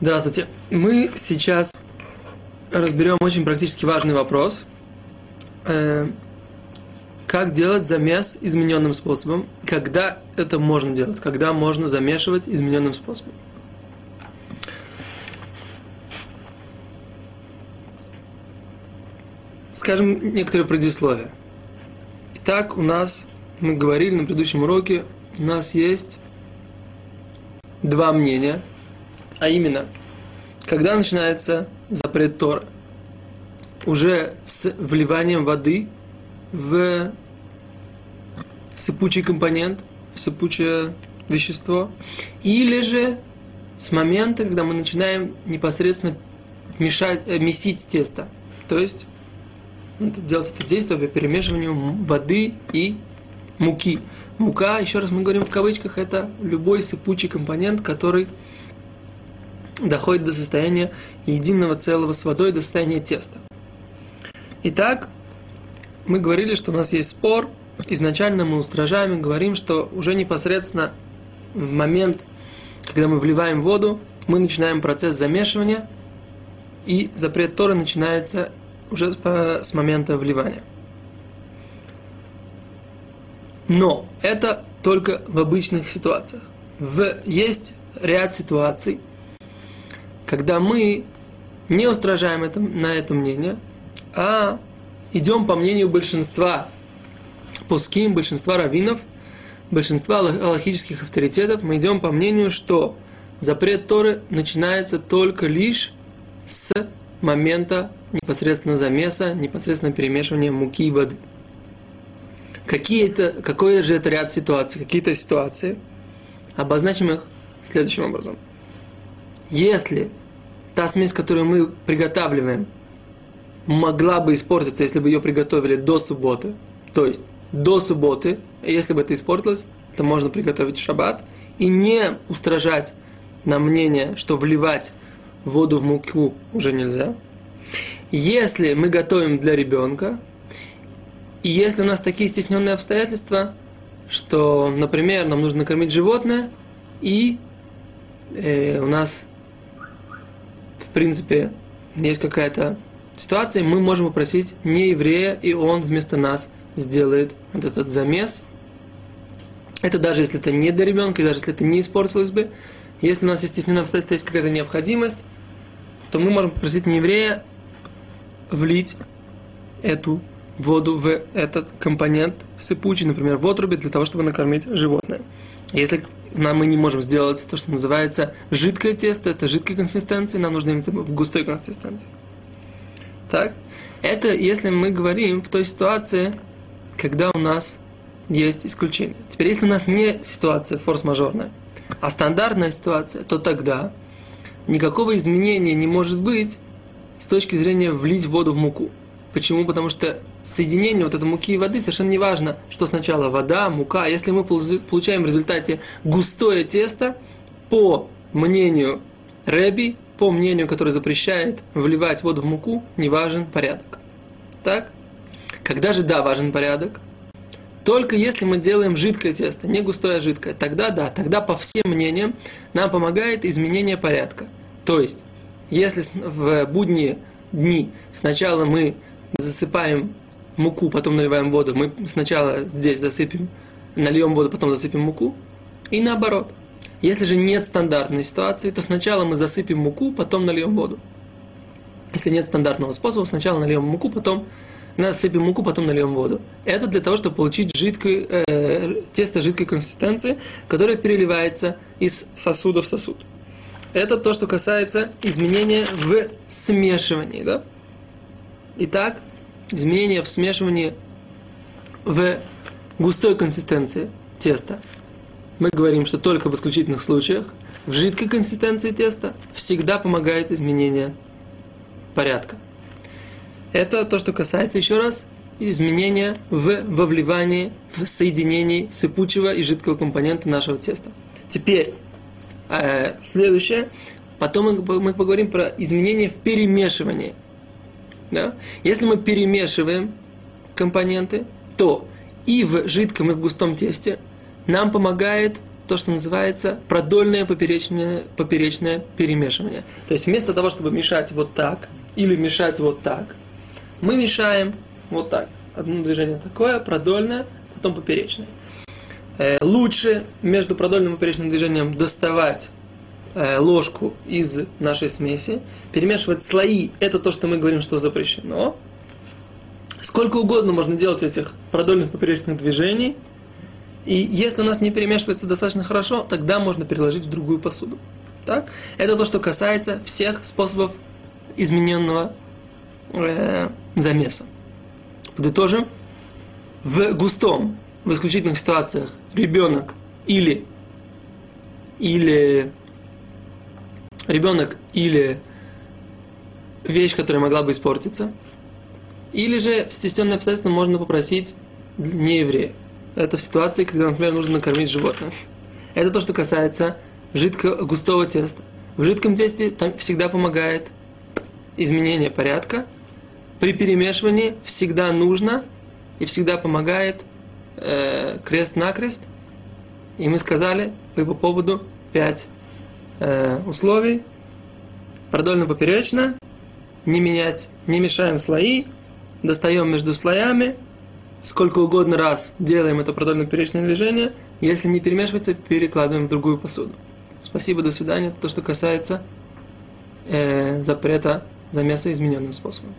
Здравствуйте. Мы сейчас разберем очень практически важный вопрос. Э, как делать замес измененным способом? Когда это можно делать? Когда можно замешивать измененным способом? Скажем некоторые предисловия. Итак, у нас, мы говорили на предыдущем уроке, у нас есть два мнения – а именно, когда начинается запрет Тора? Уже с вливанием воды в сыпучий компонент, в сыпучее вещество, или же с момента, когда мы начинаем непосредственно мешать, э, месить тесто. То есть ну, делать это действие по перемешиванию воды и муки. Мука, еще раз мы говорим в кавычках, это любой сыпучий компонент, который доходит до состояния единого целого с водой, до состояния теста. Итак, мы говорили, что у нас есть спор. Изначально мы устражаем и говорим, что уже непосредственно в момент, когда мы вливаем воду, мы начинаем процесс замешивания, и запрет Торы начинается уже с момента вливания. Но это только в обычных ситуациях. В, есть ряд ситуаций, когда мы не устражаем это, на это мнение, а идем по мнению большинства пуским, большинства раввинов, большинства аллахических авторитетов, мы идем по мнению, что запрет Торы начинается только лишь с момента непосредственно замеса, непосредственно перемешивания муки и воды. Какие-то, какой же это ряд ситуаций? Какие-то ситуации. Обозначим их следующим образом. Если та смесь, которую мы приготавливаем, могла бы испортиться, если бы ее приготовили до субботы, то есть до субботы, если бы это испортилось, то можно приготовить шаббат и не устражать на мнение, что вливать воду в муку уже нельзя. Если мы готовим для ребенка, и если у нас такие стесненные обстоятельства, что, например, нам нужно накормить животное, и э, у нас в принципе, есть какая-то ситуация, мы можем попросить не еврея, и он вместо нас сделает вот этот замес. Это даже если это не для ребенка, и даже если это не испортилось бы. Если у нас есть стесненное обстоятельство, есть какая-то необходимость, то мы можем попросить не еврея влить эту воду в этот компонент сыпучий, например, в отрубе, для того, чтобы накормить животное. Если нам мы не можем сделать то, что называется жидкое тесто, это жидкой консистенции, нам нужно иметь в густой консистенции. Так? Это если мы говорим в той ситуации, когда у нас есть исключение. Теперь, если у нас не ситуация форс-мажорная, а стандартная ситуация, то тогда никакого изменения не может быть с точки зрения влить воду в муку. Почему? Потому что соединение вот этой муки и воды совершенно не важно, что сначала вода, мука. Если мы получаем в результате густое тесто, по мнению Рэби, по мнению, который запрещает вливать воду в муку, не важен порядок. Так? Когда же да, важен порядок? Только если мы делаем жидкое тесто, не густое, а жидкое, тогда да, тогда по всем мнениям нам помогает изменение порядка. То есть, если в будние дни сначала мы засыпаем муку, потом наливаем воду, мы сначала здесь засыпем, нальем воду, потом засыпем муку, и наоборот. Если же нет стандартной ситуации, то сначала мы засыпем муку, потом нальем воду. Если нет стандартного способа, сначала нальем муку, потом насыпем муку, потом нальем воду. Это для того, чтобы получить жидкое, э, тесто жидкой консистенции, которое переливается из сосуда в сосуд. Это то, что касается изменения в смешивании. Да? Итак, изменения в смешивании в густой консистенции теста. Мы говорим, что только в исключительных случаях в жидкой консистенции теста всегда помогает изменение порядка. Это то, что касается еще раз изменения в вовливании, в соединении сыпучего и жидкого компонента нашего теста. Теперь, э, следующее. Потом мы, мы поговорим про изменения в перемешивании – да? Если мы перемешиваем компоненты, то и в жидком, и в густом тесте нам помогает то, что называется продольное поперечное, поперечное перемешивание. То есть вместо того, чтобы мешать вот так или мешать вот так, мы мешаем вот так. Одно движение такое, продольное, потом поперечное. Э, лучше между продольным и поперечным движением доставать ложку из нашей смеси, перемешивать слои, это то, что мы говорим, что запрещено. Сколько угодно можно делать этих продольных поперечных движений, и если у нас не перемешивается достаточно хорошо, тогда можно переложить в другую посуду. Так? Это то, что касается всех способов измененного э, замеса. Подытожим. В густом, в исключительных ситуациях ребенок или или ребенок или вещь, которая могла бы испортиться, или же в стесненные обстоятельства можно попросить не еврея. Это в ситуации, когда, например, нужно накормить животное. Это то, что касается жидкого густого теста. В жидком тесте там всегда помогает изменение порядка. При перемешивании всегда нужно и всегда помогает э, крест-накрест. И мы сказали по его поводу пять э, условий. Продольно-поперечно, не менять, не мешаем слои, достаем между слоями, сколько угодно раз делаем это продольно-поперечное движение, если не перемешивается, перекладываем в другую посуду. Спасибо, до свидания. Это то, что касается э, запрета замеса измененным способом.